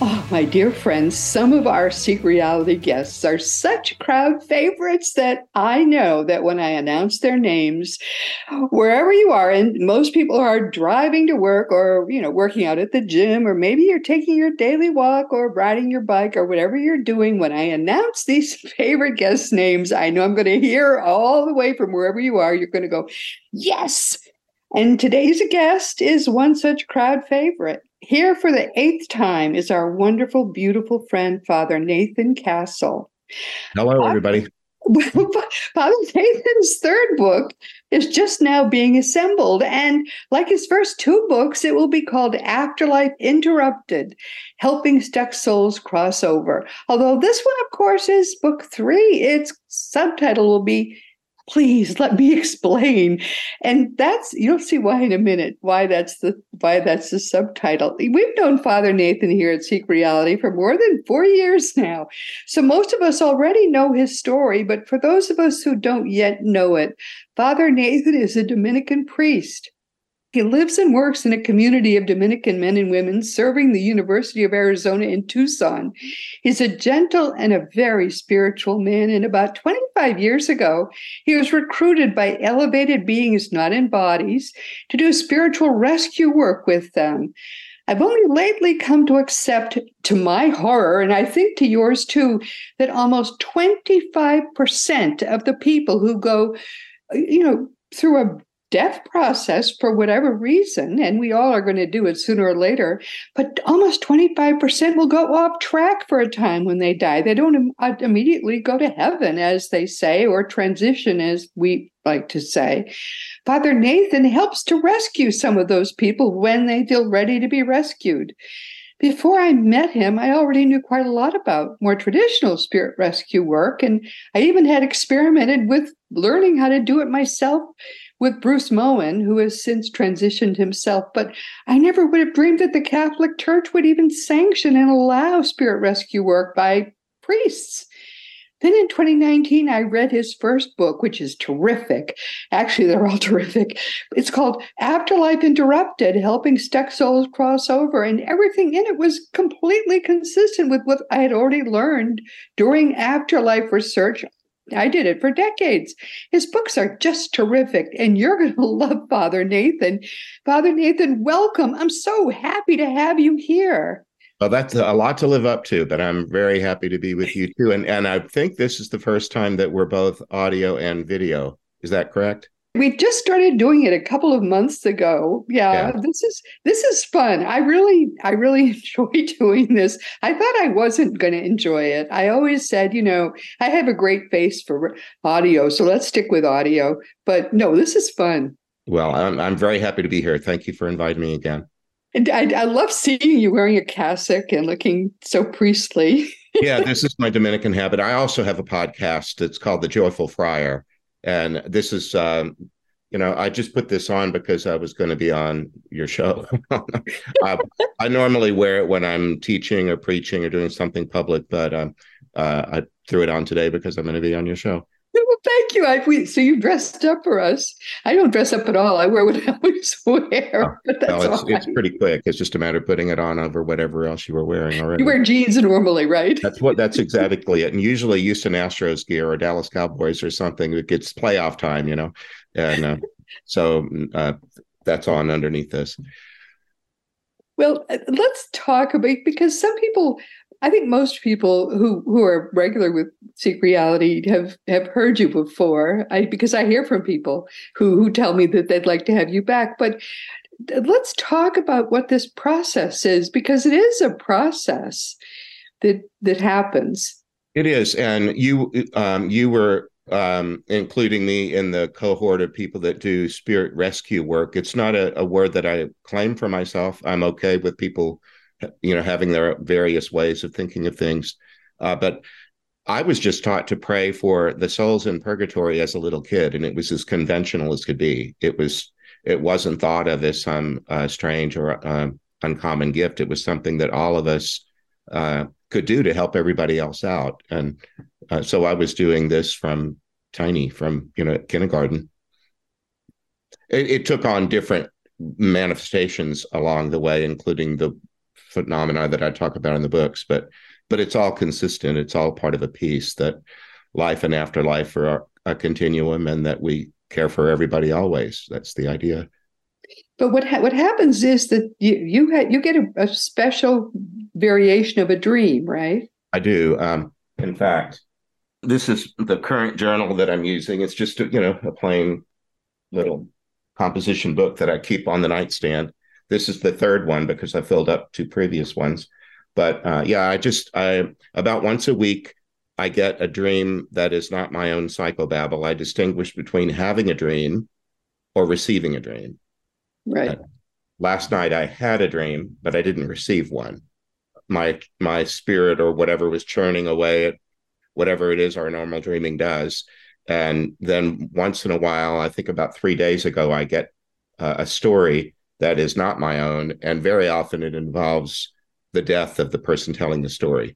Oh, my dear friends, some of our Seek Reality guests are such crowd favorites that I know that when I announce their names, wherever you are, and most people are driving to work or, you know, working out at the gym, or maybe you're taking your daily walk or riding your bike or whatever you're doing, when I announce these favorite guest names, I know I'm going to hear all the way from wherever you are, you're going to go, yes. And today's guest is one such crowd favorite. Here for the eighth time is our wonderful, beautiful friend, Father Nathan Castle. Hello, everybody. Father Nathan's third book is just now being assembled. And like his first two books, it will be called Afterlife Interrupted Helping Stuck Souls Cross Over. Although this one, of course, is book three, its subtitle will be please let me explain. And that's you'll see why in a minute why that's the why that's the subtitle. We've known father nathan here at seek reality for more than four years now. So most of us already know his story but for those of us who don't yet know it father nathan is a dominican priest he lives and works in a community of Dominican men and women serving the University of Arizona in Tucson. He's a gentle and a very spiritual man. And about 25 years ago, he was recruited by elevated beings not in bodies to do spiritual rescue work with them. I've only lately come to accept, to my horror, and I think to yours too, that almost 25% of the people who go, you know, through a death process for whatever reason, and we all are going to do it sooner or later, but almost 25% will go off track for a time when they die. They don't uh, immediately go to heaven, as they say, or transition, as we like to say. Father Nathan helps to rescue some of those people when they feel ready to be rescued. Before I met him, I already knew quite a lot about more traditional spirit rescue work, and I even had experimented with learning how to do it myself with Bruce Moen, who has since transitioned himself. But I never would have dreamed that the Catholic Church would even sanction and allow spirit rescue work by priests. Then in 2019, I read his first book, which is terrific. Actually, they're all terrific. It's called Afterlife Interrupted Helping Stuck Souls Cross Over. And everything in it was completely consistent with what I had already learned during afterlife research I did it for decades. His books are just terrific, and you're going to love Father Nathan. Father Nathan, welcome. I'm so happy to have you here. Well, that's a lot to live up to, but I'm very happy to be with you too. And and I think this is the first time that we're both audio and video. Is that correct? We just started doing it a couple of months ago. Yeah, yeah, this is this is fun. I really I really enjoy doing this. I thought I wasn't going to enjoy it. I always said, you know, I have a great face for audio, so let's stick with audio. But no, this is fun. Well, I'm I'm very happy to be here. Thank you for inviting me again. And I, I love seeing you wearing a cassock and looking so priestly. yeah, this is my Dominican habit. I also have a podcast. It's called The Joyful Friar and this is um, you know i just put this on because i was going to be on your show. I, I, normally wear it when i'm teaching or preaching or doing something public but um, uh, i threw it on today because i'm going to be on your show well, thank you. I, we, so you dressed up for us. I don't dress up at all. I wear what I always wear. Oh, but that's no, it's, it's pretty quick. It's just a matter of putting it on over whatever else you were wearing already. You wear jeans normally, right? That's what. That's exactly it. And usually Houston Astros gear or Dallas Cowboys or something that gets playoff time. You know, and uh, so uh, that's on underneath this. Well, uh, let's talk about because some people I think most people who who are regular with Seek Reality have have heard you before. I because I hear from people who who tell me that they'd like to have you back. But let's talk about what this process is because it is a process that that happens. It is, and you um, you were um, including me in the cohort of people that do spirit rescue work. It's not a, a word that I claim for myself. I'm okay with people you know having their various ways of thinking of things uh, but I was just taught to pray for the souls in purgatory as a little kid, and it was as conventional as could be. It was it wasn't thought of as some uh, strange or uh, uncommon gift. It was something that all of us uh, could do to help everybody else out. And uh, so I was doing this from tiny, from you know kindergarten. It, it took on different manifestations along the way, including the phenomena that I talk about in the books, but but it's all consistent. It's all part of a piece that life and afterlife are a continuum, and that we care for everybody always. That's the idea. But what ha- what happens is that you you ha- you get a, a, special variation of a dream, right? I do. Um, in fact, this is the current journal that I'm using. It's just you know a plain little composition book that I keep on the nightstand. This is the third one because I filled up two previous ones. But uh, yeah, I just I about once a week I get a dream that is not my own psychobabble. I distinguish between having a dream or receiving a dream. Right. Uh, last night I had a dream, but I didn't receive one. My my spirit or whatever was churning away at whatever it is our normal dreaming does. And then once in a while, I think about three days ago, I get uh, a story that is not my own, and very often it involves the death of the person telling the story.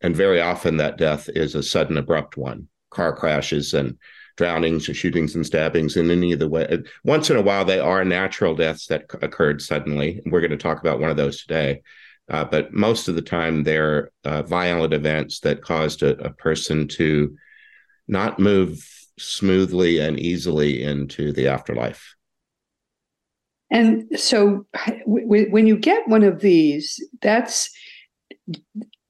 And very often that death is a sudden, abrupt one car crashes and drownings or shootings and stabbings in any of the way. Once in a while, they are natural deaths that occurred suddenly. We're going to talk about one of those today. Uh, but most of the time, they're uh, violent events that caused a, a person to not move smoothly and easily into the afterlife. And so w- when you get one of these, that's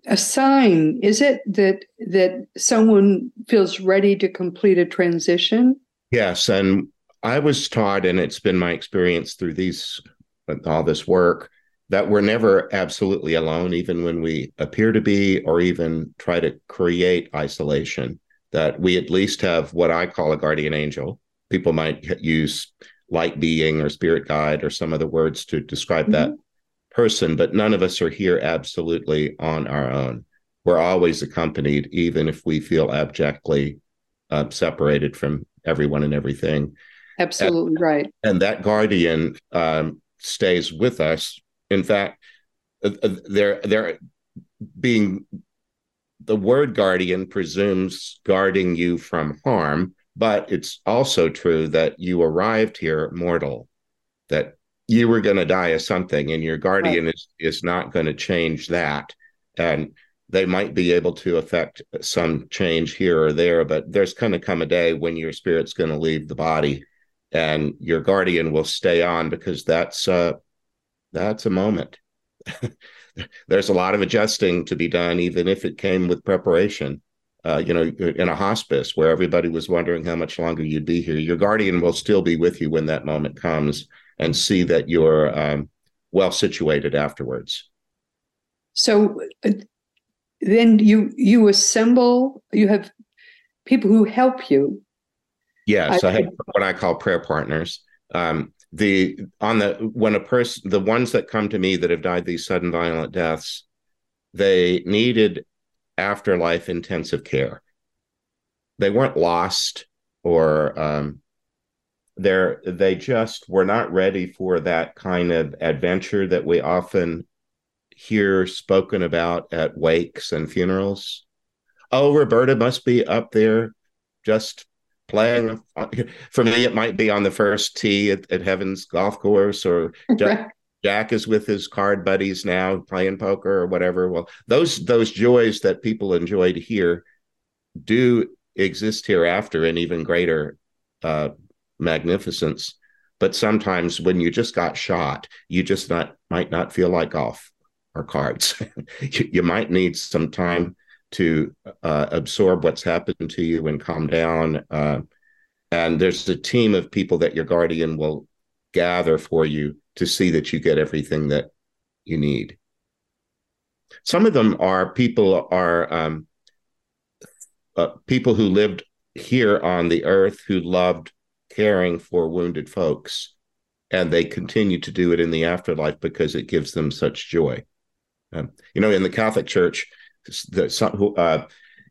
a sign, is it that that someone feels ready to complete a transition? Yes, and I was taught, and it's been my experience through these all this work that we're never absolutely alone, even when we appear to be, or even try to create isolation. That we at least have what I call a guardian angel. People might use light being or spirit guide or some other words to describe mm-hmm. that person, but none of us are here absolutely on our own. We're always accompanied, even if we feel abjectly uh, separated from everyone and everything. Absolutely and, right. And that guardian um, stays with us. In fact, uh, uh, they're they're being the word guardian presumes guarding you from harm but it's also true that you arrived here mortal, that you were going to die of something, and your guardian right. is, is not going to change that. And they might be able to affect some change here or there, but there's going to come a day when your spirit's going to leave the body and your guardian will stay on because that's uh that's a moment. there's a lot of adjusting to be done, even if it came with preparation uh, you know, in a hospice where everybody was wondering how much longer you'd be here, your guardian will still be with you when that moment comes and see that you're um, well situated afterwards. So uh, then you you assemble. You have people who help you. Yes, I, I have what I call prayer partners. Um, the on the when a person the ones that come to me that have died these sudden violent deaths, they needed afterlife intensive care. They weren't lost or um, they're they just were not ready for that kind of adventure that we often hear spoken about at wakes and funerals. Oh, Roberta must be up there just playing. For me, it might be on the first tee at, at Heaven's golf course or just, Jack is with his card buddies now playing poker or whatever. Well, those those joys that people enjoyed here do exist hereafter in even greater uh, magnificence. But sometimes when you just got shot, you just not might not feel like golf or cards. you, you, might need some time to uh, absorb what's happened to you and calm down. Uh, and there's a team of people that your guardian will gather for you to see that you get everything that you need. Some of them are people are um, uh, people who lived here on the earth who loved caring for wounded folks, and they continue to do it in the afterlife because it gives them such joy. Um, you know, in the Catholic Church, the, some, uh,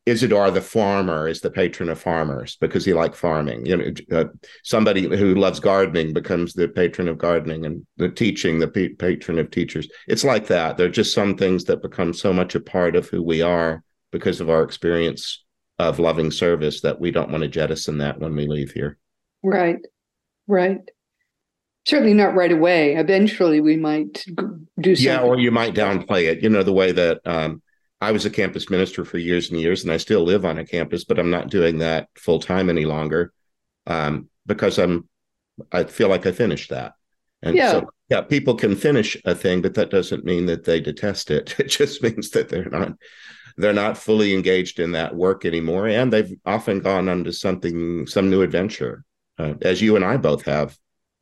Isidore the farmer is the patron of farmers because he liked farming. You know, uh, somebody who loves gardening becomes the patron of gardening, and the teaching the patron of teachers. It's like that. There are just some things that become so much a part of who we are because of our experience of loving service that we don't want to jettison that when we leave here. Right, right. Certainly not right away. Eventually, we might do something. Yeah, or you might downplay it. You know, the way that um, I was a campus minister for years and years, and I still live on a campus, but I'm not doing that full time any longer um, because I'm. I feel like I finished that, and yeah. so yeah, people can finish a thing, but that doesn't mean that they detest it. It just means that they're not they're not fully engaged in that work anymore, and they've often gone on to something, some new adventure, uh, as you and I both have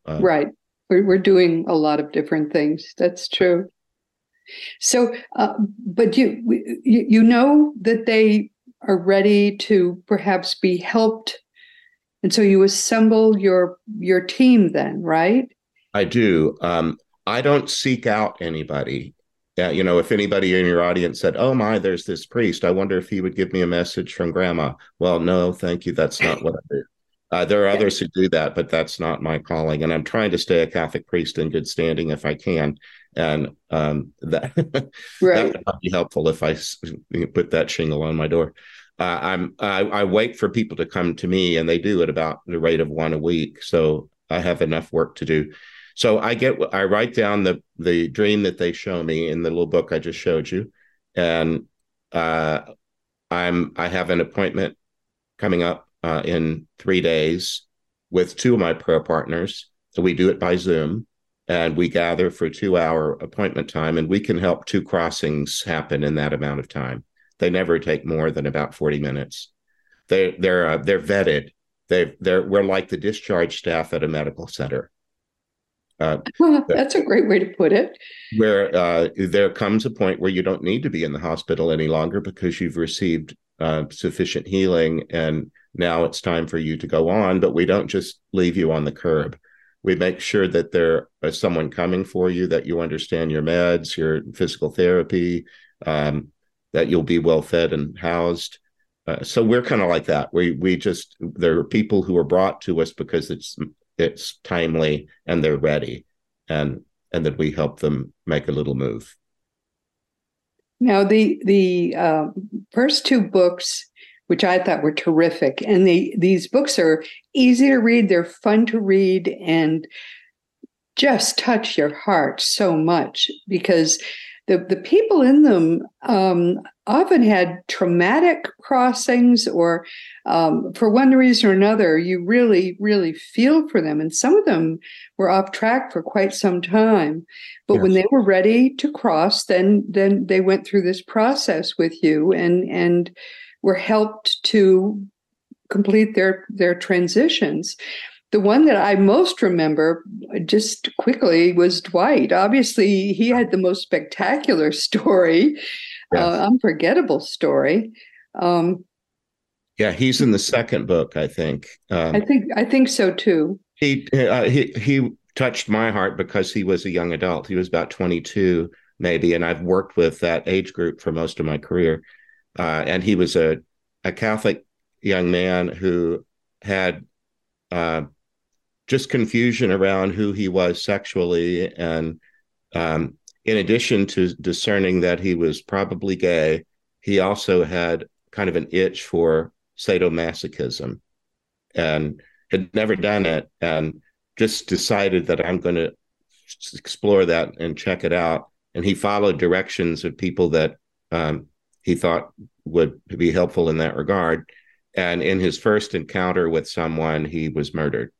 uh, right. We're, we're doing a lot of different things. That's true. So, uh, but you, you know that they are ready to perhaps be helped, and so you assemble your your team then, right? I do. Um, I don't seek out anybody. Yeah, you know, if anybody in your audience said, "Oh my, there's this priest," I wonder if he would give me a message from Grandma. Well, no, thank you. That's not what I do. Uh, there are others who do that, but that's not my calling. And I'm trying to stay a Catholic priest in good standing if I can. And um, that, right. that would be helpful if I put that shingle on my door. Uh, I'm I, I, wait for people to come to me, and they do at about the rate of one a week. So I have enough work to do. So I get I write down the the dream that they show me in the little book I just showed you, and uh, I'm I have an appointment coming up uh, in three days with two of my prayer partners. So we do it by Zoom and we gather for two hour appointment time and we can help two crossings happen in that amount of time. They never take more than about 40 minutes. They, they're, uh, they're vetted. They, they're, we're like the discharge staff at a medical center. Uh, that's a great way to put it. Where uh, there comes a point where you don't need to be in the hospital any longer because you've received uh, sufficient healing and now it's time for you to go on but we don't just leave you on the curb we make sure that there is someone coming for you that you understand your meds your physical therapy um, that you'll be well fed and housed. Uh, so we're kind of like that. We we just there are people who are brought to us because it's it's timely and they're ready and and that we help them make a little move. Now the the uh, first two books which I thought were terrific. And the, these books are easy to read, they're fun to read, and just touch your heart so much because the, the people in them um, often had traumatic crossings, or um, for one reason or another, you really, really feel for them. And some of them were off track for quite some time. But yes. when they were ready to cross, then then they went through this process with you, and and were helped to complete their their transitions. The one that I most remember, just quickly, was Dwight. Obviously, he had the most spectacular story, yes. uh, unforgettable story. Um, yeah, he's in the second book, I think. Um, I think I think so too. He uh, he he touched my heart because he was a young adult. He was about twenty two, maybe, and I've worked with that age group for most of my career uh, and he was a a Catholic young man who had uh, just confusion around who he was sexually, and um, in addition to discerning that he was probably gay, he also had kind of an itch for sadomasochism, and had never done it, and just decided that I'm going to explore that and check it out. And he followed directions of people that um, he thought would be helpful in that regard. And in his first encounter with someone, he was murdered.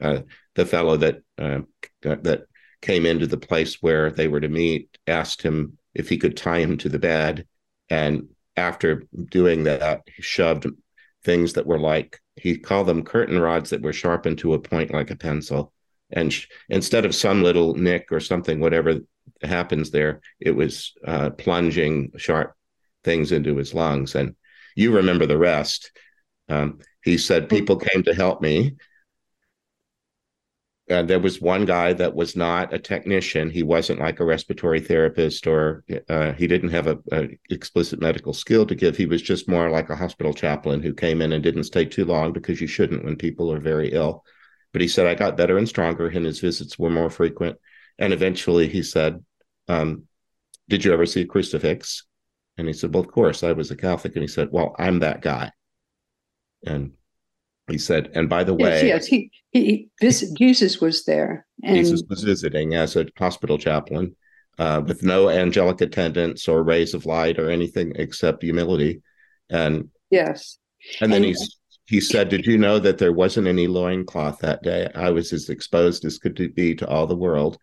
Uh, the fellow that uh, that came into the place where they were to meet asked him if he could tie him to the bed, and after doing that, he shoved things that were like he called them curtain rods that were sharpened to a point like a pencil. And sh- instead of some little nick or something, whatever happens there, it was uh, plunging sharp things into his lungs. And you remember the rest. Um, he said, People came to help me. uh, there was one guy that was not a technician. He wasn't like a respiratory therapist, or uh, he didn't have a, a, explicit medical skill to give. He was just more like a hospital chaplain who came in and didn't stay too long because you shouldn't when people are very ill. But he said I got better and stronger, and his visits were more frequent. And eventually, he said, um, "Did you ever see a crucifix?" And he said, "Well, of course, I was a Catholic." And he said, "Well, I'm that guy." And he said, and by the way, yes, yes he, he this, Jesus was there. And... Jesus was visiting as a hospital chaplain uh, with no angelic attendants or rays of light or anything except humility. And yes, and then and, he's he said, "Did you know that there wasn't any loincloth that day? I was as exposed as could be to all the world,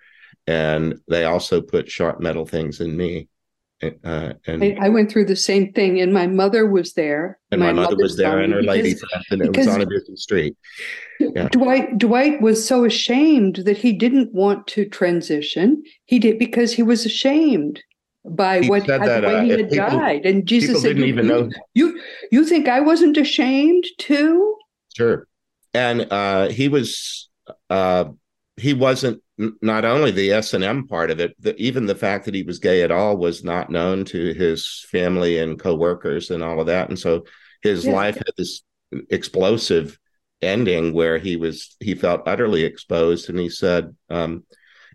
and they also put sharp metal things in me." Uh, and I, I, went through the same thing, and my mother was there. And my, my mother was there, and her lady friend, and it was on a busy street. Yeah. Dwight Dwight was so ashamed that he didn't want to transition. He did because he was ashamed by he what that, the way uh, he had people, died. And Jesus said, didn't even know. You you think I wasn't ashamed too? Sure. And uh, he was uh, he wasn't not only the S and M part of it, the, even the fact that he was gay at all was not known to his family and coworkers and all of that, and so his yeah. life had this explosive ending where he was he felt utterly exposed, and he said, um,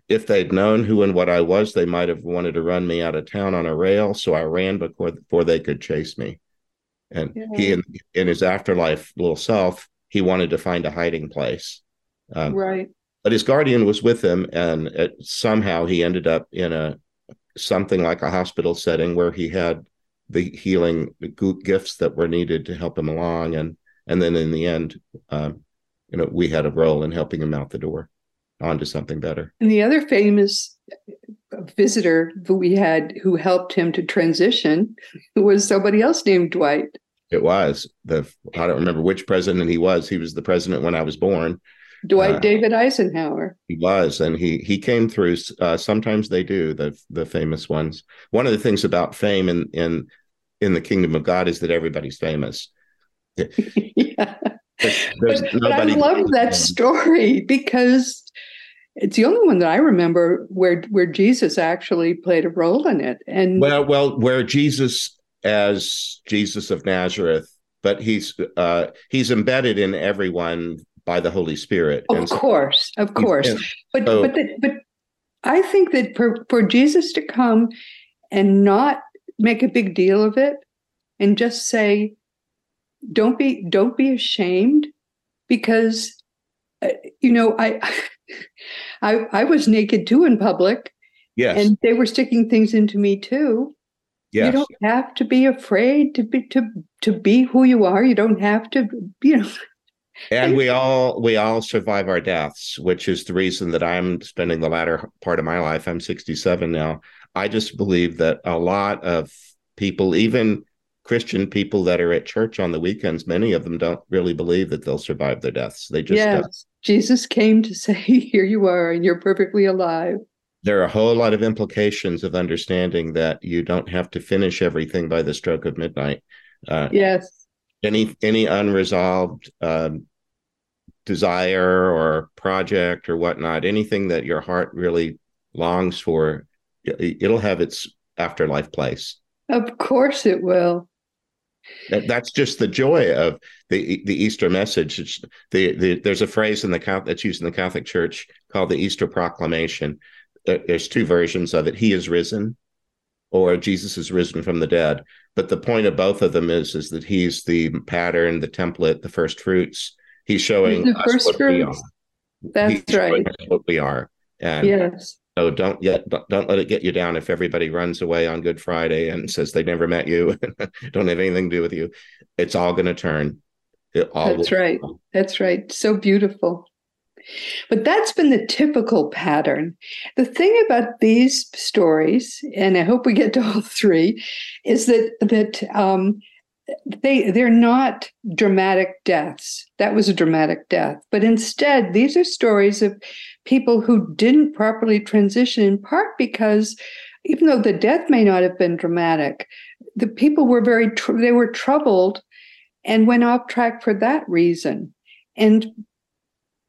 "If they'd known who and what I was, they might have wanted to run me out of town on a rail. So I ran before before they could chase me." And yeah. he, in, in his afterlife little self, he wanted to find a hiding place. Um, right but his guardian was with him and it, somehow he ended up in a something like a hospital setting where he had the healing gifts that were needed to help him along. And and then in the end um, you know we had a role in helping him out the door onto something better. And the other famous visitor that we had who helped him to transition was somebody else named dwight. It was the i don't remember which president he was. He was the president when i was born Dwight uh, David Eisenhower. He was, and he he came through. Uh, sometimes they do the the famous ones. One of the things about fame in in in the kingdom of God is that everybody's famous. yeah. There's, but, but I love that story because it's the only one that I remember where where Jesus actually played a role in it. And well, well, where Jesus as Jesus of Nazareth, but he's uh, he's embedded in everyone by the Holy Spirit. Of course, of course. But so, but the, but I think that for, for Jesus to come and not make a big deal of it and just say, "Don't be don't be ashamed," because uh, you know I, I I was naked too in public. Yes, and they were sticking things into me too. Yes. You don't have to be afraid to be to to be who you are. You don't have to, you know, and we all we all survive our deaths which is the reason that i'm spending the latter part of my life i'm 67 now. I just believe that a lot of people even christian people that are at church on the weekends many of them don't really believe that they'll survive their deaths. They just yes. Don't. jesus came to say here you are and you're perfectly alive. There are a whole lot of implications of understanding that you don't have to finish everything by the stroke of midnight. Uh, yes. any any unresolved um, desire or project or whatnot, anything that your heart really longs for, it'll have its afterlife place. Of course, it will. that's just the joy of the the Easter message. It's the, the there's a phrase in the that's used in the Catholic Church called the Easter Proclamation. There's two versions of it. He is risen, or Jesus is risen from the dead. But the point of both of them is is that he's the pattern, the template, the first fruits He's showing the us what we are. That's He's right. what we are. And yes. So don't yet don't, let it get you down if everybody runs away on Good Friday and says they never met you, don't have anything to do with you. It's all going to turn. That's right. That's right. So beautiful. But that's been the typical pattern. The thing about these stories, and I hope we get to all three, is that that um, they they're not dramatic deaths. That was a dramatic death. But instead these are stories of people who didn't properly transition in part because even though the death may not have been dramatic the people were very tr- they were troubled and went off track for that reason. And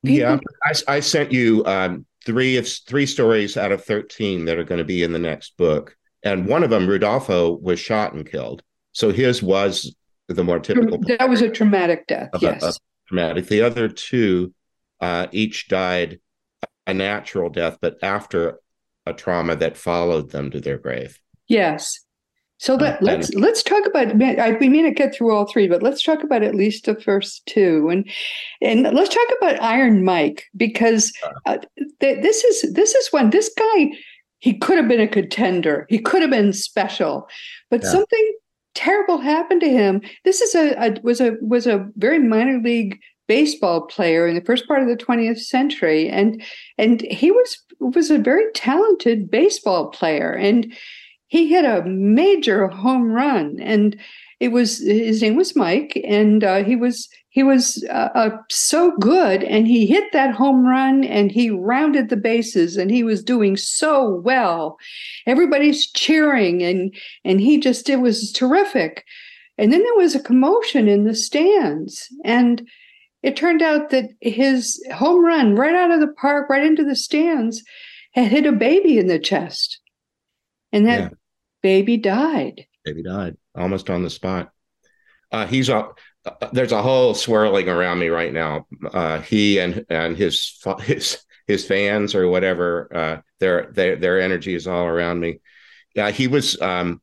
People... Yeah, I, I, sent you um, three of three stories out of thirteen that are going to be in the next book, and one of them, Rudolfo, was shot and killed. So his was the more typical. That was a traumatic death. yes, a, a traumatic. The other two, uh, each died a natural death, but after a trauma that followed them to their grave. Yes. So let, let's let's talk about. I we may not get through all three, but let's talk about at least the first two, and and let's talk about Iron Mike because uh, th- this is this is when this guy he could have been a contender, he could have been special, but yeah. something terrible happened to him. This is a, a was a was a very minor league baseball player in the first part of the 20th century, and and he was was a very talented baseball player and he hit a major home run and it was his name was mike and uh, he was he was uh, uh, so good and he hit that home run and he rounded the bases and he was doing so well. Everybody's cheering and and he just it was terrific. And then there was a commotion in the stands and it turned out that his home run right out of the park right into the stands had hit a baby in the chest. And that yeah. baby died. Baby died almost on the spot. Uh, he's a, uh, there's a whole swirling around me right now. Uh, he and and his his his fans or whatever, uh, their their their energy is all around me. Yeah, he was. Um,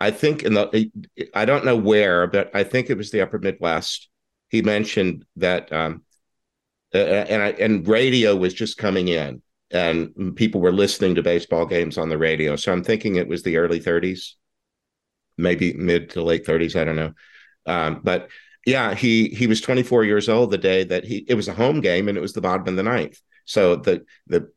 I think in the I don't know where, but I think it was the Upper Midwest. He mentioned that, um, and I, and radio was just coming in, and people were listening to baseball games on the radio. So I'm thinking it was the early 30s, maybe mid to late 30s. I don't know. Um, but yeah, he he was 24 years old the day that he it was a home game and it was the bottom of the ninth. So the the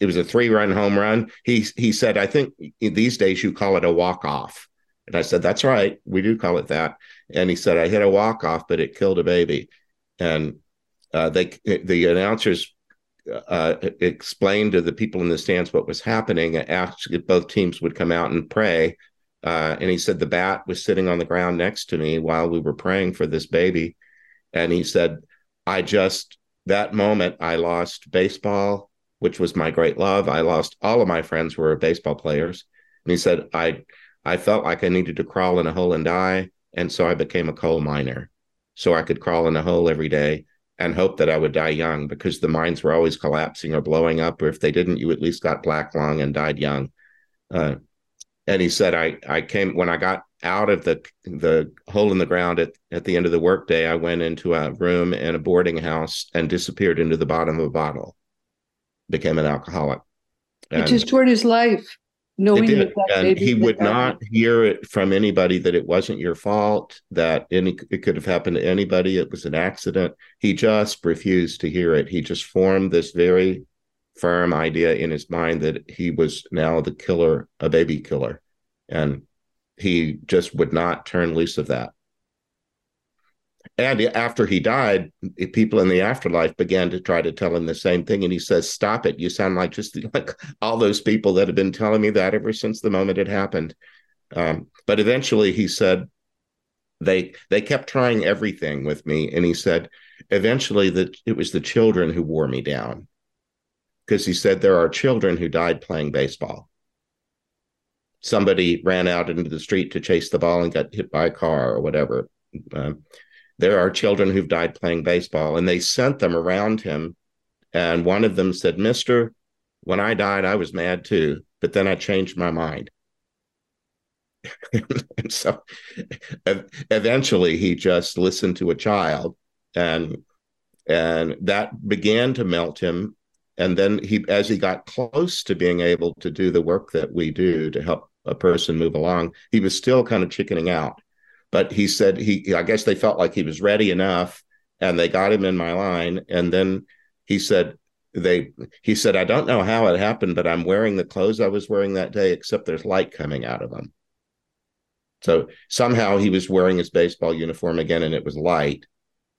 it was a three run home run. He he said, I think these days you call it a walk off. And I said, That's right, we do call it that. And he said, I hit a walk off, but it killed a baby. And uh, they the announcers uh, explained to the people in the stands what was happening, and asked if both teams would come out and pray. Uh, and he said the bat was sitting on the ground next to me while we were praying for this baby. And he said, I just, that moment, I lost baseball, which was my great love. I lost all of my friends who were baseball players. And he said, I, I felt like I needed to crawl in a hole and die. And so I became a coal miner so I could crawl in a hole every day and hope that I would die young because the mines were always collapsing or blowing up. Or if they didn't, you at least got black lung and died young. Uh, and he said, I, I came when I got out of the the hole in the ground at, at the end of the workday, I went into a room in a boarding house and disappeared into the bottom of a bottle, became an alcoholic. And, it destroyed his life knowing that, that and he would not hear it from anybody that it wasn't your fault that any it could have happened to anybody it was an accident. He just refused to hear it. He just formed this very firm idea in his mind that he was now the killer a baby killer and he just would not turn loose of that and after he died, people in the afterlife began to try to tell him the same thing. And he says, Stop it. You sound like just like all those people that have been telling me that ever since the moment it happened. Um, but eventually he said, they they kept trying everything with me. And he said, eventually that it was the children who wore me down. Because he said there are children who died playing baseball. Somebody ran out into the street to chase the ball and got hit by a car or whatever. Um, there are children who've died playing baseball and they sent them around him and one of them said mister when i died i was mad too but then i changed my mind and so eventually he just listened to a child and and that began to melt him and then he as he got close to being able to do the work that we do to help a person move along he was still kind of chickening out. But he said he i guess they felt like he was ready enough and they got him in my line. And then he said they he said i don't know how it happened but i'm wearing the clothes i was wearing that day except there's light coming out of them so somehow he was wearing his baseball uniform again and it was light.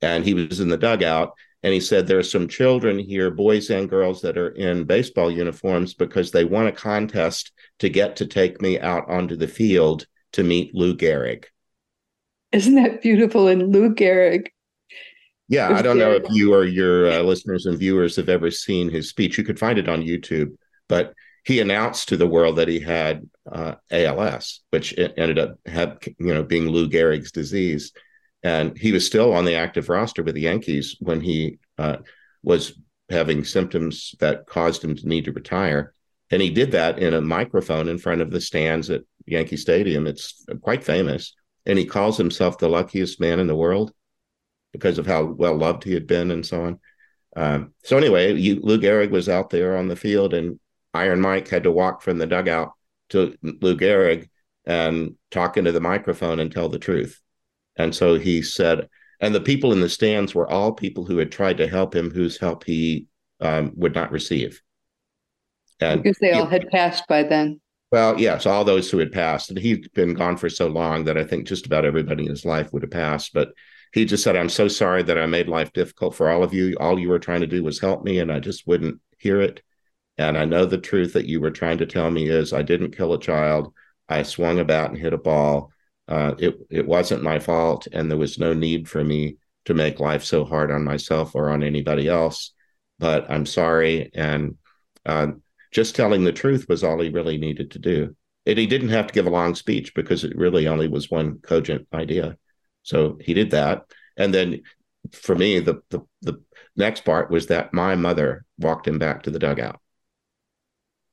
And he was in the dugout and he said there are some children here boys and girls that are in baseball uniforms because they won a contest to get to take me out onto the field to meet lou gehrig isn't that beautiful? And Lou Gehrig. Yeah, I don't know if you or your uh, listeners and viewers have ever seen his speech. You could find it on YouTube, but he announced to the world that he had uh, ALS, which ended up have you know being Lou Gehrig's disease, and he was still on the active roster with the Yankees when he uh, was having symptoms that caused him to need to retire. And he did that in a microphone in front of the stands at Yankee Stadium. It's quite famous. And he calls himself the luckiest man in the world because of how well loved he had been and so on. Um, so anyway, you, Lou Gehrig was out there on the field, and Iron Mike had to walk from the dugout to Lou Gehrig and talk into the microphone and tell the truth. And so he said, and the people in the stands were all people who had tried to help him, whose help he um, would not receive. And because they all had passed by then. Well, yes, all those who had passed. And he'd been gone for so long that I think just about everybody in his life would have passed. But he just said, I'm so sorry that I made life difficult for all of you. All you were trying to do was help me, and I just wouldn't hear it. And I know the truth that you were trying to tell me is I didn't kill a child. I swung about and hit a ball. Uh, it it wasn't my fault, and there was no need for me to make life so hard on myself or on anybody else. But I'm sorry, and uh, just telling the truth was all he really needed to do. And he didn't have to give a long speech because it really only was one cogent idea. So he did that. And then for me, the, the, the next part was that my mother walked him back to the dugout.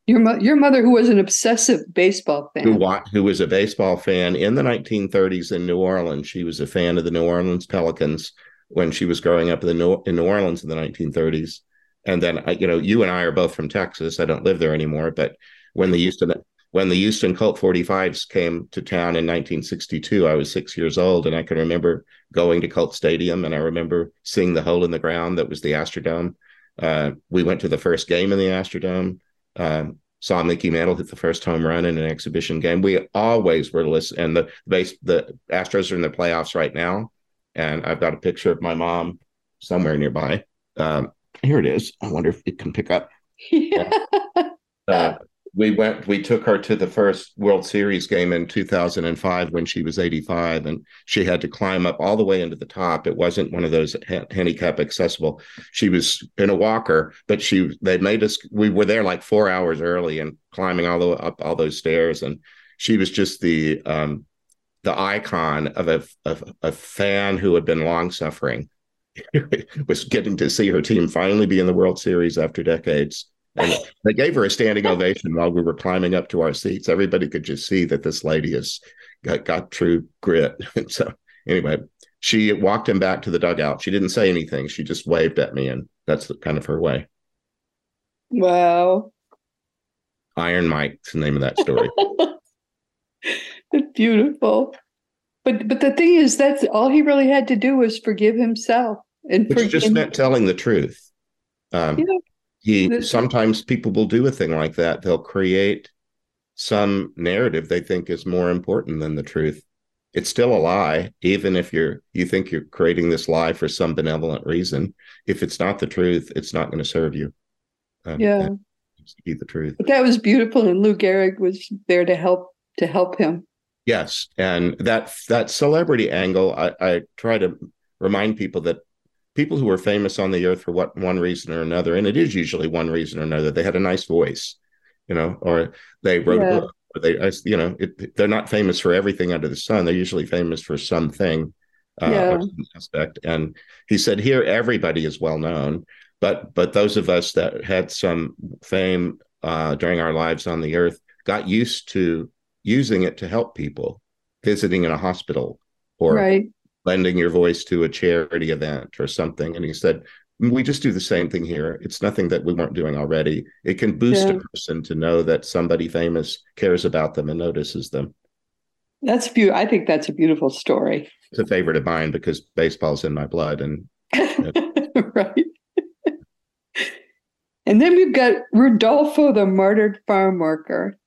Your, mo- your mother, who was an obsessive baseball fan, who, who was a baseball fan in the 1930s in New Orleans. She was a fan of the New Orleans Pelicans when she was growing up in, the New, in New Orleans in the 1930s. And then, you know, you and I are both from Texas. I don't live there anymore, but when the Houston when the Houston Colt 45s came to town in 1962, I was six years old, and I can remember going to Colt Stadium, and I remember seeing the hole in the ground that was the Astrodome. Uh, we went to the first game in the Astrodome. Uh, saw Mickey Mantle hit the first home run in an exhibition game. We always were listening. And the base, the Astros are in the playoffs right now, and I've got a picture of my mom somewhere nearby. Um, here it is. I wonder if it can pick up. Yeah. Uh, we went we took her to the first world series game in 2005 when she was 85 and she had to climb up all the way into the top. It wasn't one of those ha- handicap accessible. She was in a walker but she they made us we were there like four hours early and climbing all the way up all those stairs and she was just the um the icon of a of a fan who had been long suffering. Was getting to see her team finally be in the world series after decades and they gave her a standing ovation while we were climbing up to our seats. Everybody could just see that this lady has got, got true grit. And so, anyway, she walked him back to the dugout. She didn't say anything. She just waved at me, and that's kind of her way. Wow. Iron Mike's the name of that story. Beautiful. But but the thing is, that's all he really had to do was forgive himself, and which just meant telling the truth. Um, yeah he sometimes people will do a thing like that. They'll create some narrative they think is more important than the truth. It's still a lie even if you're you think you're creating this lie for some benevolent reason. If it's not the truth it's not going to serve you. Um, yeah. be the truth. But that was beautiful and lou gehrig was there to help to help him. Yes and that that celebrity angle i i try to remind people that people who are famous on the earth for what one reason or another, and it is usually one reason or another. They had a nice voice, you know, or they wrote yeah. a book, or they, you know, it, they're not famous for everything under the sun. They're usually famous for something uh, yeah. aspect. And he said, here everybody is well known, but but those of us that had some fame uh, during our lives on the earth got used to using it to help people, visiting in a hospital or right lending your voice to a charity event or something. And he said, we just do the same thing here. It's nothing that we weren't doing already. It can boost yeah. a person to know that somebody famous cares about them and notices them. That's beautiful. I think that's a beautiful story. It's a favorite of mine because baseball's in my blood, and right. And then we've got Rodolfo, the martyred farm worker.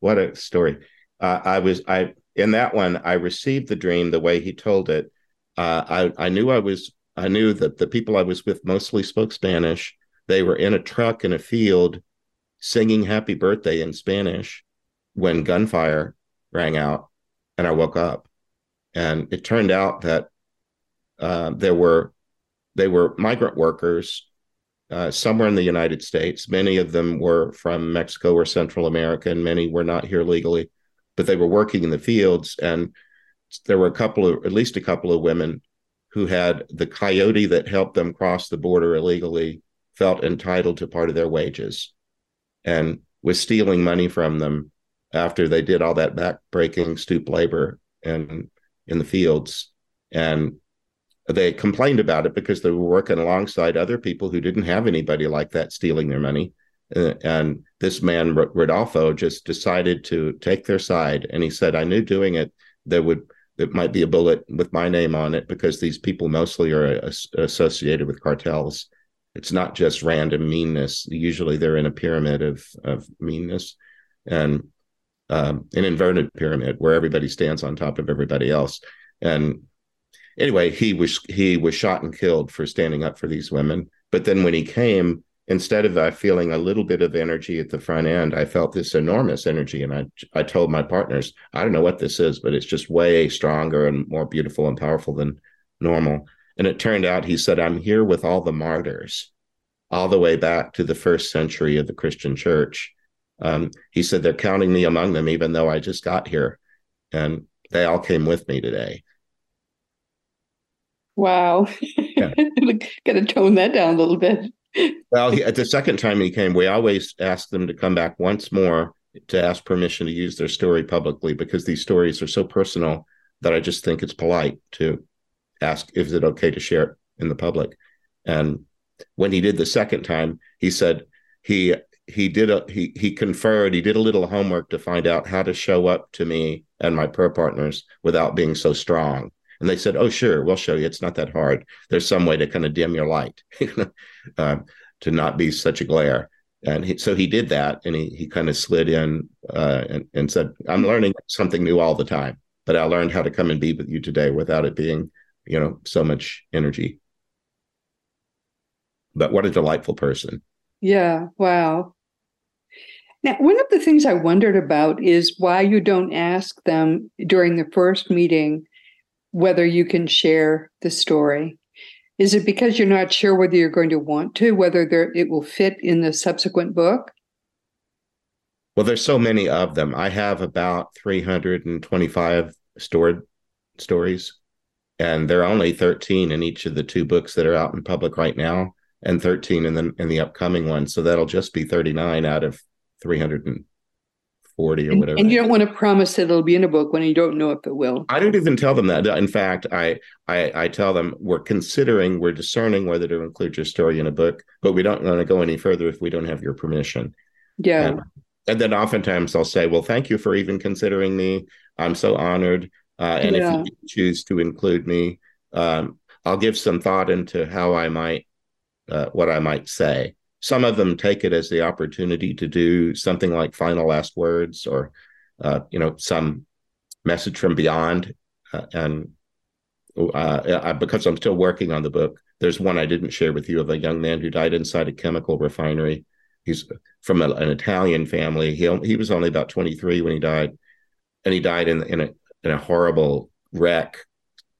What a story! Uh, I was I in that one, I received the dream the way he told it. Uh, I I knew I was I knew that the people I was with mostly spoke Spanish. They were in a truck in a field, singing "Happy Birthday" in Spanish when gunfire rang out, and I woke up. And it turned out that uh, there were they were migrant workers uh, somewhere in the United States. Many of them were from Mexico or Central America, and many were not here legally, but they were working in the fields. And there were a couple of, at least a couple of women who had the coyote that helped them cross the border illegally felt entitled to part of their wages and was stealing money from them after they did all that backbreaking stoop labor and in the fields. And they complained about it because they were working alongside other people who didn't have anybody like that stealing their money. Uh, and this man, Rodolfo, just decided to take their side. And he said, I knew doing it, there would, it might be a bullet with my name on it because these people mostly are associated with cartels. It's not just random meanness. Usually they're in a pyramid of, of meanness and um, an inverted pyramid where everybody stands on top of everybody else. And anyway, he was he was shot and killed for standing up for these women. But then when he came, instead of uh, feeling a little bit of energy at the front end, I felt this enormous energy, and I I told my partners, I don't know what this is, but it's just way stronger and more beautiful and powerful than normal. And it turned out, he said, I'm here with all the martyrs, all the way back to the first century of the Christian Church. Um, he said they're counting me among them, even though I just got here, and they all came with me today. Wow. Yeah. Got to tone that down a little bit. Well, he, at the second time he came, we always ask them to come back once more to ask permission to use their story publicly because these stories are so personal that I just think it's polite to ask, is it okay to share it in the public? And when he did the second time, he said he he did a he he conferred he did a little homework to find out how to show up to me and my prayer partners without being so strong and they said, "Oh, sure, we'll show you. It's not that hard. There's some way to kind of dim your light, uh, to not be such a glare." And he, so he did that, and he he kind of slid in uh, and, and said, "I'm learning something new all the time, but I learned how to come and be with you today without it being, you know, so much energy." But what a delightful person! Yeah. Wow. Now, one of the things I wondered about is why you don't ask them during the first meeting whether you can share the story. Is it because you're not sure whether you're going to want to, whether there, it will fit in the subsequent book? Well, there's so many of them. I have about 325 stored stories, and there are only 13 in each of the two books that are out in public right now, and 13 in the in the upcoming one. So that'll just be 39 out of 300 40 or and, whatever. And you don't want to promise that it'll be in a book when you don't know if it will. I don't even tell them that. In fact, I I, I tell them we're considering, we're discerning whether to include your story in a book, but we don't want to go any further if we don't have your permission. Yeah. And, and then oftentimes I'll say, well, thank you for even considering me. I'm so honored. Uh, and yeah. if you choose to include me, um, I'll give some thought into how I might, uh, what I might say. Some of them take it as the opportunity to do something like final last words or, uh, you know, some message from beyond. Uh, and uh, because I'm still working on the book, there's one I didn't share with you of a young man who died inside a chemical refinery. He's from a, an Italian family. He he was only about 23 when he died, and he died in in a in a horrible wreck,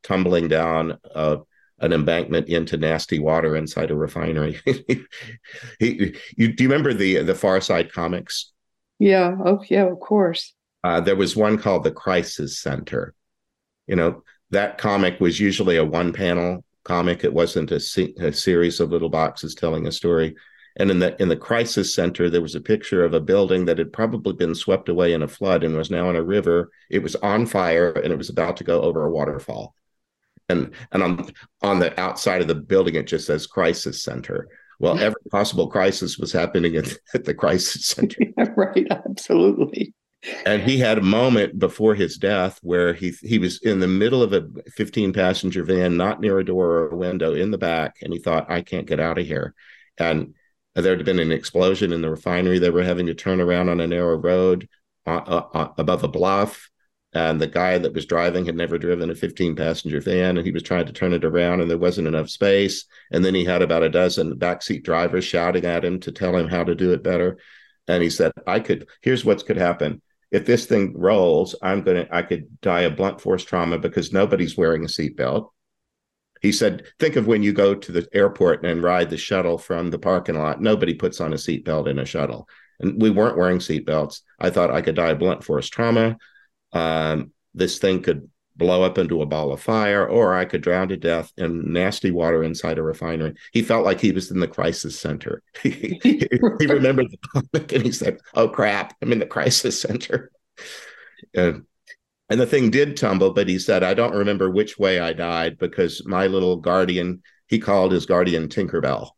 tumbling down an embankment into nasty water inside a refinery. he, you, do you remember the the Far Side comics? Yeah. Oh, yeah. Of course. Uh, there was one called the Crisis Center. You know that comic was usually a one panel comic. It wasn't a, se- a series of little boxes telling a story. And in the in the crisis center, there was a picture of a building that had probably been swept away in a flood and was now in a river. It was on fire and it was about to go over a waterfall and and on on the outside of the building it just says crisis center. Well every possible crisis was happening at, at the crisis center. Yeah, right absolutely. And he had a moment before his death where he he was in the middle of a 15 passenger van not near a door or a window in the back and he thought i can't get out of here. And there had been an explosion in the refinery. They were having to turn around on a narrow road uh, uh, uh above a bluff and the guy that was driving had never driven a 15 passenger van and he was trying to turn it around and there wasn't enough space and then he had about a dozen backseat drivers shouting at him to tell him how to do it better and he said i could here's what could happen if this thing rolls i'm going to i could die of blunt force trauma because nobody's wearing a seatbelt he said, think of when you go to the airport and ride the shuttle from the parking lot. Nobody puts on a seatbelt in a shuttle. And we weren't wearing seatbelts. I thought I could die of blunt force trauma. Um, this thing could blow up into a ball of fire, or I could drown to death in nasty water inside a refinery. He felt like he was in the crisis center. he, he remembered the comic and he said, Oh crap, I'm in the crisis center. And, and the thing did tumble, but he said, I don't remember which way I died because my little guardian, he called his guardian Tinkerbell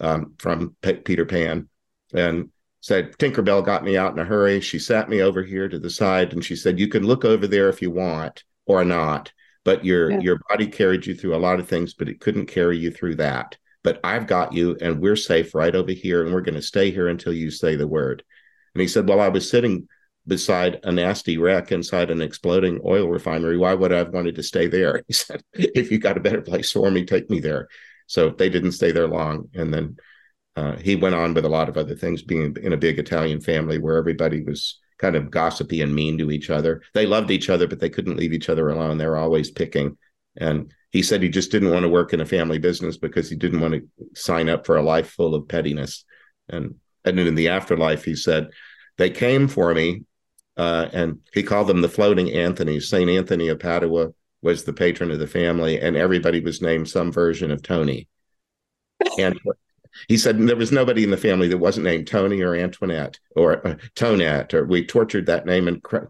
um, from P- Peter Pan. And said Tinkerbell got me out in a hurry. She sat me over here to the side and she said, You can look over there if you want or not, but your yeah. your body carried you through a lot of things, but it couldn't carry you through that. But I've got you and we're safe right over here, and we're going to stay here until you say the word. And he said, Well, I was sitting beside a nasty wreck inside an exploding oil refinery. Why would I have wanted to stay there? He said, If you got a better place for me, take me there. So they didn't stay there long. And then uh, he went on with a lot of other things, being in a big Italian family where everybody was kind of gossipy and mean to each other. They loved each other, but they couldn't leave each other alone. They were always picking. And he said he just didn't want to work in a family business because he didn't want to sign up for a life full of pettiness. And and in the afterlife, he said, they came for me, uh, and he called them the floating Anthony's. Saint Anthony of Padua was the patron of the family, and everybody was named some version of Tony. And he said there was nobody in the family that wasn't named Tony or Antoinette or uh, Tonette, or we tortured that name and cr-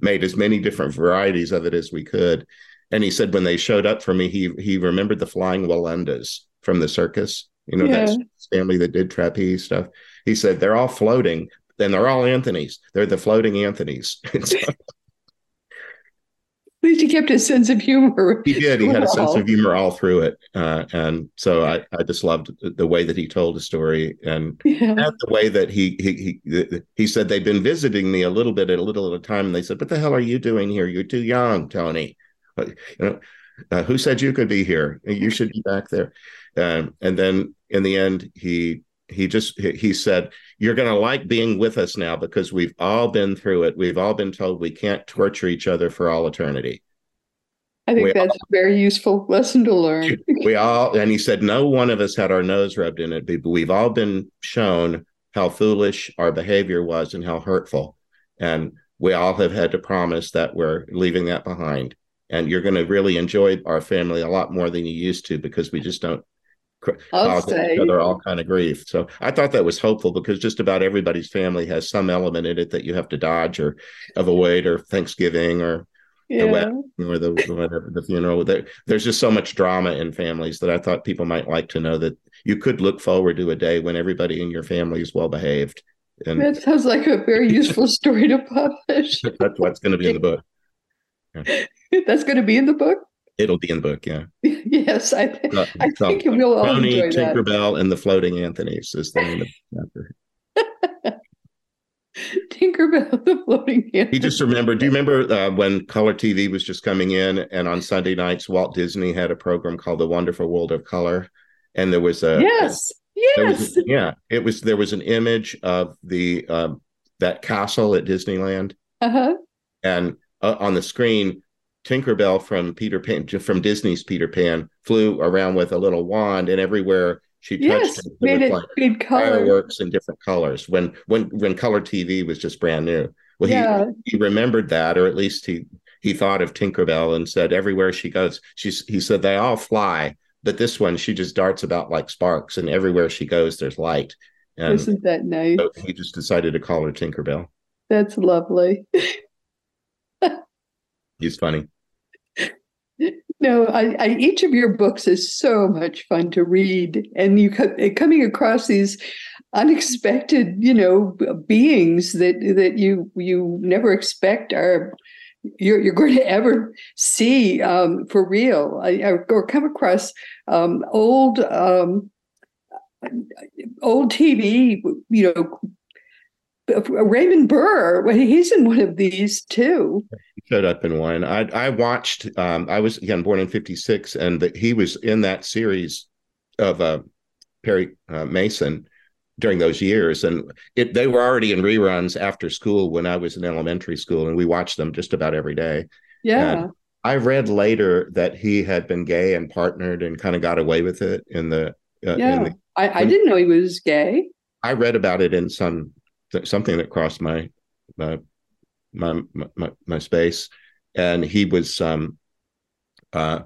made as many different varieties of it as we could. And he said when they showed up for me, he he remembered the flying Wallendas from the circus, you know, yeah. that family that did trapeze stuff. He said they're all floating, and they're all Anthony's. They're the floating Anthony's. At least he kept his sense of humor. He did. He had a sense of humor all through it, uh, and so I, I just loved the way that he told the story, and, yeah. and the way that he he he he said they've been visiting me a little bit at a little at a time, and they said, "What the hell are you doing here? You're too young, Tony. But, you know, uh, who said you could be here? You should be back there." Um, and then in the end, he he just he said you're going to like being with us now because we've all been through it. We've all been told we can't torture each other for all eternity. I think we that's all, a very useful lesson to learn. We all and he said no one of us had our nose rubbed in it but we've all been shown how foolish our behavior was and how hurtful. And we all have had to promise that we're leaving that behind. And you're going to really enjoy our family a lot more than you used to because we just don't causing each other all kind of grief. So I thought that was hopeful because just about everybody's family has some element in it that you have to dodge or avoid or Thanksgiving or yeah. the wedding or the whatever the funeral. There, there's just so much drama in families that I thought people might like to know that you could look forward to a day when everybody in your family is well behaved. And that sounds like a very useful story to publish. that's what's going to be in the book. Yeah. That's going to be in the book. It'll be in the book, yeah. yes, I, th- uh, I think so, we'll all Tony, enjoy Tinkerbell, that. and the Floating Anthony's is the name of the chapter. Tinkerbell, the Floating Anthony. He just remembered. Do you remember uh, when color TV was just coming in, and on Sunday nights, Walt Disney had a program called The Wonderful World of Color, and there was a yes, yes, was, yeah. It was there was an image of the um, that castle at Disneyland, uh-huh. and uh, on the screen Tinkerbell from Peter Pan from Disney's Peter Pan flew around with a little wand, and everywhere she touched yes, it, made it like fireworks in different colors. When when when color TV was just brand new. Well, yeah. he, he remembered that, or at least he he thought of Tinkerbell and said everywhere she goes, she's he said they all fly, but this one she just darts about like sparks, and everywhere she goes, there's light. And Isn't that nice? So he just decided to call her Tinkerbell. That's lovely. He's funny. No, I, I, each of your books is so much fun to read, and you coming across these unexpected, you know, beings that that you you never expect are you're, you're going to ever see um, for real, I, or come across um, old um, old TV, you know, Raymond Burr, he's in one of these too. Showed up in one. I I watched. Um, I was again born in '56, and the, he was in that series of uh, Perry uh, Mason during those years, and it they were already in reruns after school when I was in elementary school, and we watched them just about every day. Yeah. And I read later that he had been gay and partnered and kind of got away with it in the. Uh, yeah, in the, I, I didn't know he was gay. I read about it in some something that crossed my my my my, my space, and he was um uh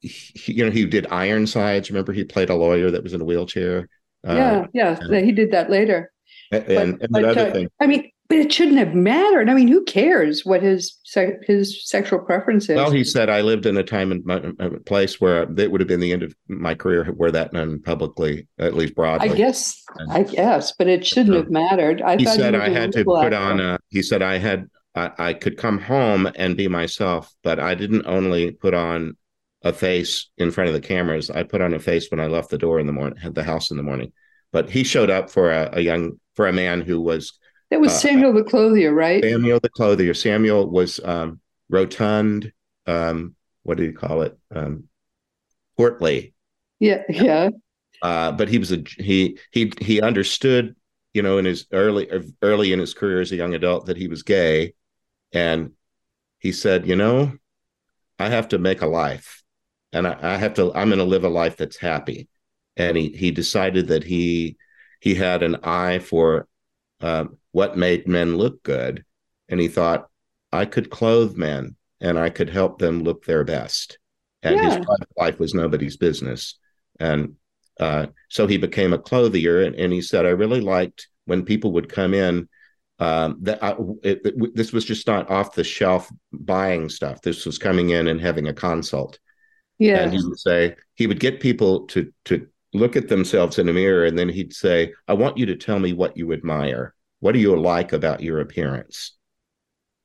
he, you know he did Ironsides. Remember, he played a lawyer that was in a wheelchair. Uh, yeah, yeah, and, he did that later. And, but, and, and but, other uh, thing. I mean, but it shouldn't have mattered. I mean, who cares what his his sexual preference is? Well, he said, "I lived in a time and a place where it would have been the end of my career were that known publicly, at least broadly." I guess, and, I guess, but it shouldn't have mattered. I he said I had to put on a. He said I had I, I could come home and be myself, but I didn't only put on a face in front of the cameras. I put on a face when I left the door in the morning, had the house in the morning. But he showed up for a, a young for a man who was that was uh, Samuel the Clothier, right? Samuel the Clothier. Samuel was um, rotund. Um, what do you call it? Um, portly. Yeah, yeah. Uh, but he was a he he he understood, you know, in his early early in his career as a young adult that he was gay, and he said, you know, I have to make a life, and I, I have to. I'm going to live a life that's happy, and he he decided that he he had an eye for um, what made men look good. And he thought, I could clothe men and I could help them look their best. And yeah. his private life was nobody's business. And uh, so he became a clothier. And, and, he said, I really liked when people would come in. Um, that I, it, it, this was just not off the shelf buying stuff. This was coming in and having a consult. Yeah. And he would say he would get people to to look at themselves in a mirror, and then he'd say, "I want you to tell me what you admire." What do you like about your appearance?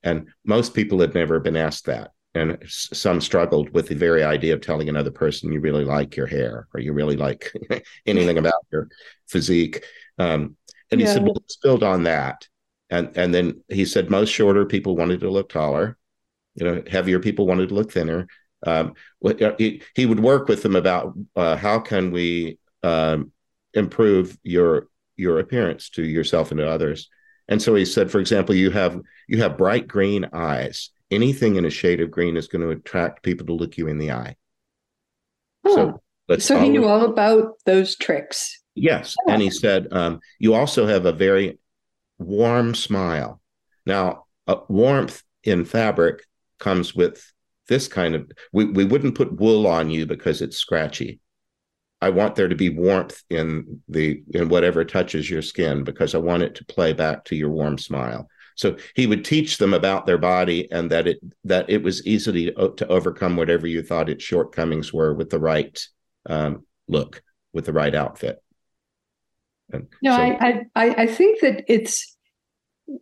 And most people had never been asked that. And some struggled with the very idea of telling another person you really like your hair or you really like anything about your physique. Um, and he said, well, let's build on that. And, and then he said, most shorter people wanted to look taller. You know, heavier people wanted to look thinner. Um, he, he would work with them about uh, how can we um, improve your your appearance to yourself and to others. And so he said, for example, you have you have bright green eyes. Anything in a shade of green is going to attract people to look you in the eye. Oh. So, so he knew all about those tricks. Yes, oh. and he said um, you also have a very warm smile. Now, warmth in fabric comes with this kind of. We we wouldn't put wool on you because it's scratchy. I want there to be warmth in the in whatever touches your skin because I want it to play back to your warm smile. So he would teach them about their body and that it that it was easy to, to overcome whatever you thought its shortcomings were with the right um, look, with the right outfit. And no, so, I, I I think that it's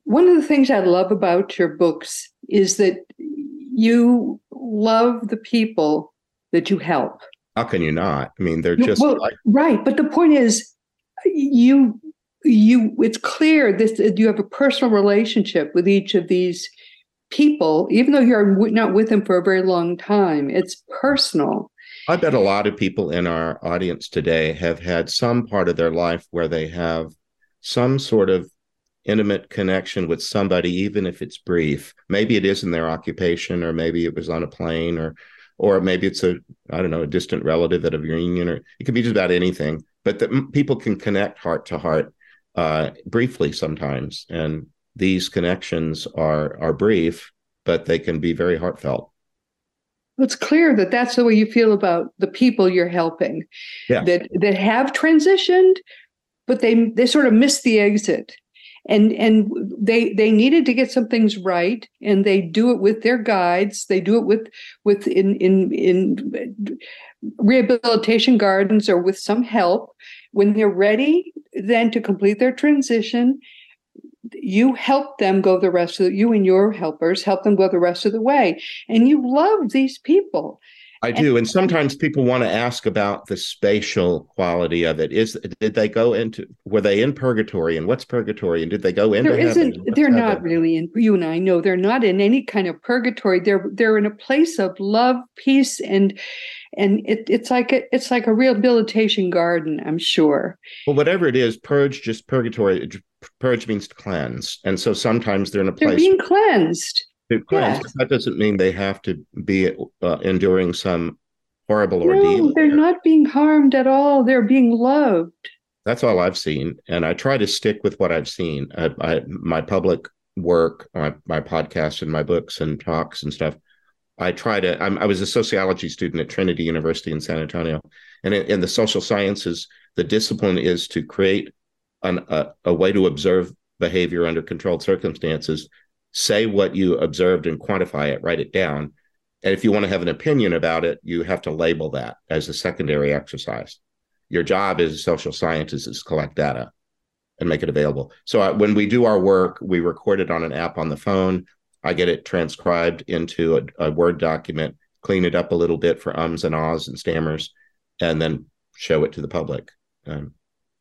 one of the things I love about your books is that you love the people that you help how can you not? I mean, they're just well, like- right. But the point is, you you it's clear this you have a personal relationship with each of these people, even though you're not with them for a very long time. It's personal. I bet a lot of people in our audience today have had some part of their life where they have some sort of intimate connection with somebody, even if it's brief. Maybe it is in their occupation, or maybe it was on a plane, or or maybe it's a I don't know a distant relative at a reunion, or it could be just about anything. But that people can connect heart to heart uh, briefly sometimes, and these connections are are brief, but they can be very heartfelt. It's clear that that's the way you feel about the people you're helping, yeah. that that have transitioned, but they they sort of miss the exit and and they they needed to get some things right and they do it with their guides. They do it with with in in in rehabilitation gardens or with some help. When they're ready then to complete their transition you help them go the rest of the, you and your helpers help them go the rest of the way. And you love these people I do, and sometimes people want to ask about the spatial quality of it. Is did they go into were they in purgatory, and what's purgatory, and did they go into? There isn't. They're heaven? not really in. You and I know they're not in any kind of purgatory. They're they're in a place of love, peace, and and it, it's like a, it's like a rehabilitation garden. I'm sure. Well, whatever it is, purge just purgatory. Purge means to cleanse, and so sometimes they're in a place. They're being cleansed Yes. That doesn't mean they have to be uh, enduring some horrible ordeal. No, they're not being harmed at all. They're being loved. That's all I've seen, and I try to stick with what I've seen. I, I, my public work, my, my podcasts, and my books and talks and stuff. I try to. I'm, i was a sociology student at Trinity University in San Antonio, and in, in the social sciences, the discipline is to create an, a, a way to observe behavior under controlled circumstances. Say what you observed and quantify it. Write it down, and if you want to have an opinion about it, you have to label that as a secondary exercise. Your job as a social scientist is collect data and make it available. So uh, when we do our work, we record it on an app on the phone. I get it transcribed into a, a Word document, clean it up a little bit for ums and ahs and stammers, and then show it to the public.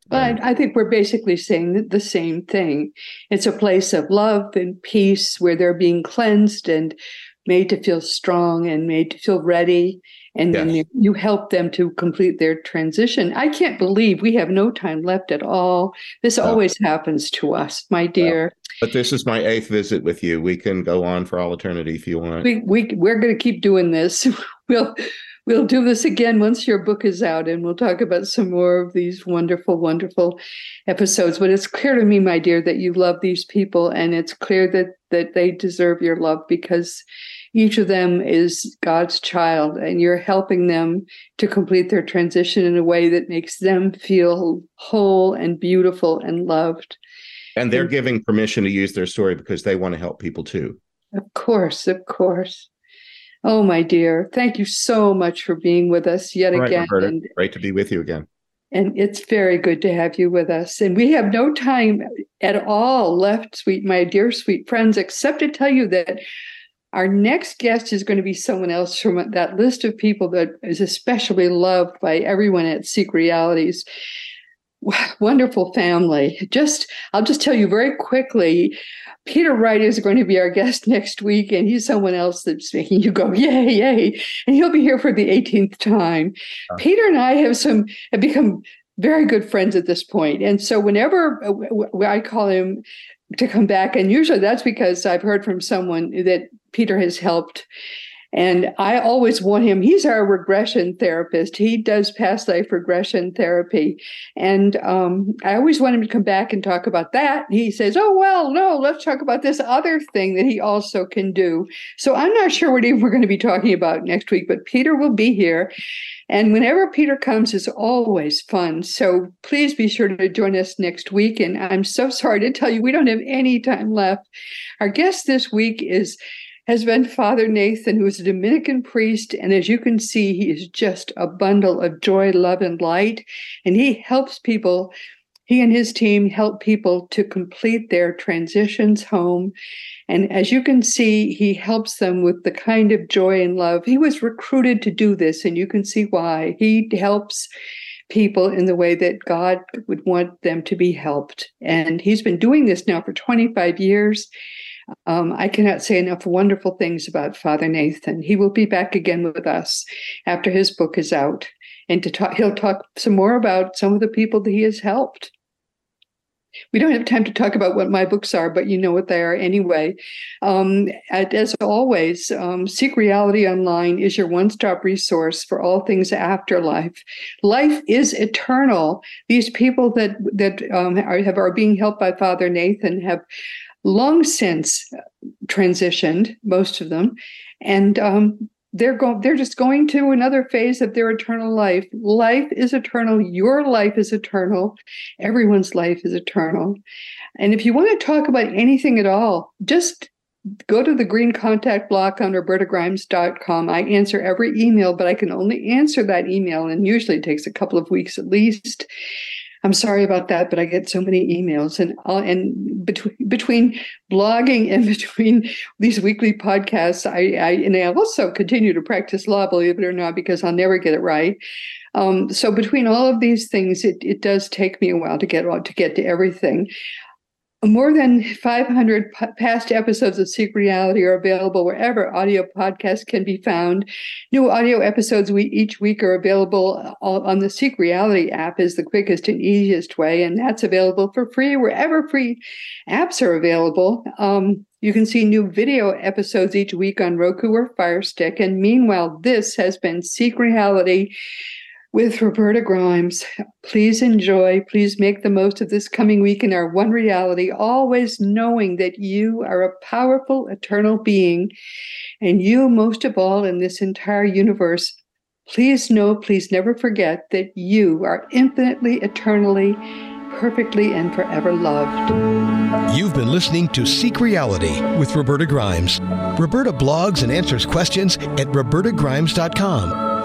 But I think we're basically saying the same thing. It's a place of love and peace where they're being cleansed and made to feel strong and made to feel ready. And yes. then you help them to complete their transition. I can't believe we have no time left at all. This always happens to us my dear. But this is my eighth visit with you. We can go on for all eternity if you want. We, we we're going to keep doing this. We'll we'll do this again once your book is out and we'll talk about some more of these wonderful wonderful episodes but it's clear to me my dear that you love these people and it's clear that that they deserve your love because each of them is God's child, and you're helping them to complete their transition in a way that makes them feel whole and beautiful and loved. And they're and, giving permission to use their story because they want to help people too. Of course, of course. Oh, my dear, thank you so much for being with us yet right, again. Roberta. And, Great to be with you again. And it's very good to have you with us. And we have no time at all left, sweet, my dear, sweet friends, except to tell you that our next guest is going to be someone else from that list of people that is especially loved by everyone at Seek Realities. Wonderful family. Just, I'll just tell you very quickly. Peter Wright is going to be our guest next week, and he's someone else that's making you go, yay, yay. And he'll be here for the 18th time. Oh. Peter and I have some have become very good friends at this. And so whenever uh, I call him to come back. And usually that's because I've heard from someone that Peter has helped. And I always want him, he's our regression therapist. He does past life regression therapy. And um, I always want him to come back and talk about that. He says, Oh, well, no, let's talk about this other thing that he also can do. So I'm not sure what we're going to be talking about next week, but Peter will be here. And whenever Peter comes, it's always fun. So please be sure to join us next week. And I'm so sorry to tell you, we don't have any time left. Our guest this week is has been Father Nathan, who is a Dominican priest. And as you can see, he is just a bundle of joy, love, and light. And he helps people, he and his team help people to complete their transitions home and as you can see, he helps them with the kind of joy and love. He was recruited to do this, and you can see why. He helps people in the way that God would want them to be helped. And he's been doing this now for 25 years. Um, I cannot say enough wonderful things about Father Nathan. He will be back again with us after his book is out, and to talk, he'll talk some more about some of the people that he has helped. We don't have time to talk about what my books are, but you know what they are anyway. Um, as always, um, Seek Reality Online is your one stop resource for all things afterlife. Life is eternal. These people that that um, are, have, are being helped by Father Nathan have long since transitioned, most of them, and um, they're going they're just going to another phase of their eternal life. Life is eternal. Your life is eternal. Everyone's life is eternal. And if you want to talk about anything at all just go to the green contact block on robertagrimes.com i answer every email but i can only answer that email and usually it takes a couple of weeks at least I'm sorry about that, but I get so many emails, and uh, and between between blogging and between these weekly podcasts, I, I and I also continue to practice law, believe it or not, because I'll never get it right. Um, so between all of these things, it it does take me a while to get to get to everything. More than 500 p- past episodes of Seek Reality are available wherever audio podcasts can be found. New audio episodes we, each week are available on the Seek Reality app is the quickest and easiest way, and that's available for free wherever free apps are available. Um, you can see new video episodes each week on Roku or Fire Stick. And meanwhile, this has been Seek Reality with Roberta Grimes. Please enjoy, please make the most of this coming week in our one reality, always knowing that you are a powerful, eternal being, and you, most of all, in this entire universe. Please know, please never forget that you are infinitely, eternally, perfectly, and forever loved. You've been listening to Seek Reality with Roberta Grimes. Roberta blogs and answers questions at robertagrimes.com.